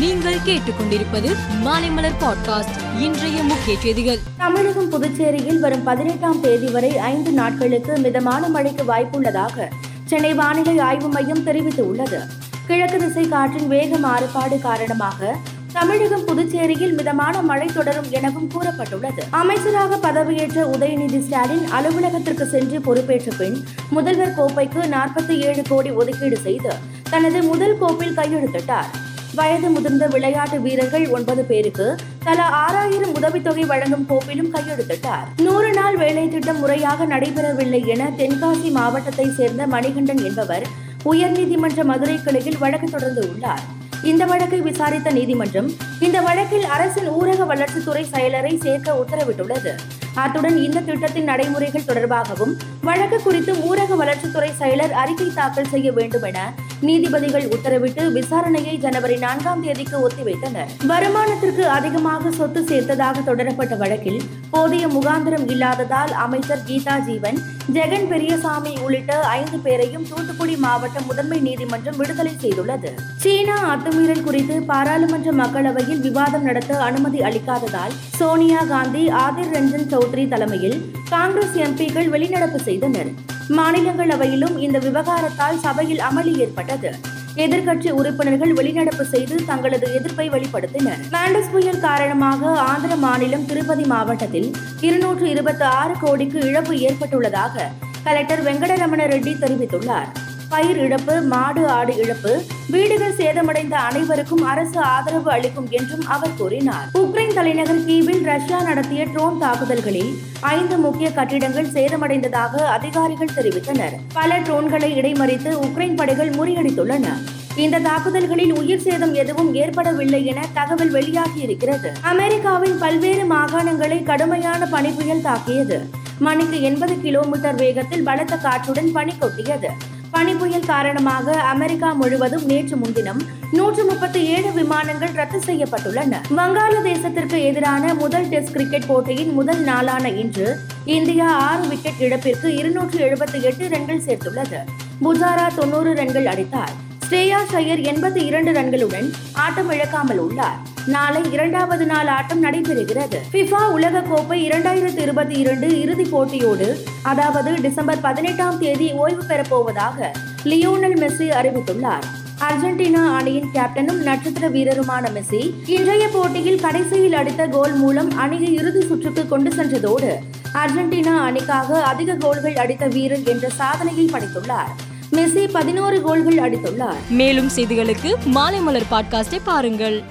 நீங்கள் கேட்டுக்கொண்டிருப்பது மாலைமலர் பாட்காஸ்ட் இன்றைய முக்கிய செய்திகள். தமிழகம் புதுச்சேரியில் வரும் பதினெட்டாம் தேதி வரை ஐந்து நாட்களுக்கு மிதமான மழைக்கு வாய்ப்புள்ளதாக சென்னை வானிலை ஆய்வு மையம் தெரிவித்துள்ளது. கிழக்கு திசை காற்றின் வேக மாறுபாடு காரணமாக தமிழகம் புதுச்சேரியில் மிதமான மழை தொடரும் எனவும் கூறப்பட்டுள்ளது. அமைச்சராக பதவியேற்ற உதயநிதி ஸ்டாலின் அலுவலகத்திற்கு சென்று பொறுப்பேற்ற பின் முதல்வர் கோப்பைக்கு நாற்பத்தி ஏழு கோடி ஒதுக்கீடு செய்து தனது முதல் கோப்பில் கையெழுத்திட்டார். வயது முதிர்ந்த விளையாட்டு வீரர்கள் ஒன்பது பேருக்கு தலா ஆறாயிரம் உதவித்தொகை வழங்கும் கோப்பிலும் கையெழுத்திட்டார். நூறு நாள் வேலை திட்டம் முறையாக நடைபெறவில்லை என தென்காசி மாவட்டத்தை சேர்ந்த மணிகண்டன் என்பவர் உயர்நீதிமன்ற மதுரை கிளையில் வழக்கு தொடர்ந்து உள்ளார். இந்த வழக்கை விசாரித்த நீதிமன்றம் இந்த வழக்கில் அரசின் ஊரக வளர்ச்சித்துறை செயலரை சேர்க்க உத்தரவிட்டுள்ளது. அத்துடன் இந்த திட்டத்தின் நடைமுறைகள் தொடர்பாகவும் வழக்கு குறித்து ஊரக வளர்ச்சித்துறை செயலர் அறிக்கை தாக்கல் செய்ய வேண்டும் என நீதிபதிகள் உத்தரவிட்டு விசாரணையை ஜனவரி நான்காம் தேதிக்கு ஒத்திவைத்தனர். வருமானத்திற்கு அதிகமாக சொத்து சேர்த்ததாக தொடரப்பட்ட வழக்கில் போதிய முகாந்திரம் இல்லாததால் அமைச்சர் கீதா ஜீவன் ஜெகன் பெரியசாமி உள்ளிட்ட ஐந்து பேரையும் தூத்துக்குடி மாவட்ட முதன்மை நீதிமன்றம் விடுதலை செய்துள்ளது. சீனா அத்துமீறல் குறித்து பாராளுமன்ற மக்களவையில் விவாதம் நடத்த அனுமதி அளிக்காததால் சோனியா காந்தி ஆதிர் ரஞ்சன் சௌத்ரி தலைமையில் காங்கிரஸ் எம்பிக்கள் வெளிநடப்பு செய்தனர். மாநிலங்களவையிலும் இந்த விவகாரத்தால் சபையில் அமளி ஏற்பட்டது. எதிர்க்கட்சி உறுப்பினர்கள் வெளிநடப்பு செய்து தங்களது எதிர்ப்பை வெளிப்படுத்தினர். மாண்டஸ் புயல் காரணமாக ஆந்திர மாநிலம் திருப்பதி மாவட்டத்தில் இருநூற்று இருபத்தி ஆறு கோடிக்கு இழப்பு ஏற்பட்டுள்ளதாக கலெக்டர் வெங்கடரமண ரெட்டி தெரிவித்துள்ளார். பயிர் இழப்பு மாடு ஆடு இழப்பு வீடுகள் சேதமடைந்த அனைவருக்கும் அரசு ஆதரவு அளிக்கும் என்றும் அவர் கூறினார். உக்ரைன் தலைநகர் கீவில் ரஷ்யா நடத்திய ட்ரோன் தாக்குதல்களில் ஐந்து முக்கிய கட்டிடங்கள் சேதமடைந்ததாக அதிகாரிகள் தெரிவித்தனர். பல ட்ரோன்களை இடைமறித்து உக்ரைன் படைகள் முறியடித்துள்ளன. இந்த தாக்குதல்களில் உயிர் சேதம் எதுவும் ஏற்படவில்லை என தகவல் வெளியாகி இருக்கிறது அமெரிக்காவின் பல்வேறு மாகாணங்களை கடுமையான பனிப்புயல் தாக்கியது. மணிக்கு எண்பது கிலோமீட்டர் வேகத்தில் பலத்த காற்றுடன் பனி கொட்டியது பனிப்புயல் காரணமாக அமெரிக்கா முழுவதும் நேற்று முன்தினம் நூற்று முப்பத்தி ஏழு விமானங்கள் ரத்து செய்யப்பட்டுள்ளன. வங்காளதேசத்திற்கு எதிரான முதல் டெஸ்ட் கிரிக்கெட் போட்டியின் முதல் நாளான இன்று இந்தியா ஆறு விக்கெட் இழப்பிற்கு இருநூற்று எழுபத்தி எட்டு ரன்கள் சேர்த்துள்ளது. புஜாரா தொன்னூறு ரன்கள் அடித்தார். ஸ்ரேயா ஷயர் எண்பத்தி இரண்டு ரன்களுடன் ஆட்டம் இழக்காமல் உள்ளார். நாளை இரண்டாவது நாள் ஆட்டம் நடைபெறுகிறது. பிஃபா உலக கோப்பை இரண்டாயிரத்தி இருபத்தி இரண்டு இறுதிப் போட்டியோடு அதாவது டிசம்பர் பதினெட்டாம் தேதி ஓய்வு பெறப் போவதாக லியோனல் மெஸ்ஸி அறிவித்துள்ளார். அர்ஜென்டினா அணியின் கேப்டனும் நட்சத்திர வீரருமான மெஸ்ஸி இன்றைய போட்டியில் கடைசியில் அடித்த கோல் மூலம் அணியை இறுதி சுற்றுக்கு கொண்டு சென்றதோடு அர்ஜென்டினா அணிக்காக அதிக கோல்கள் அடித்த வீரர் என்ற சாதனையை படைத்துள்ளார். மெஸ்ஸி பதினோரு கோல்கள் அடித்துள்ளார். மேலும் செய்திகளுக்கு மாலைமலர் பாட்காஸ்டை பாருங்கள்.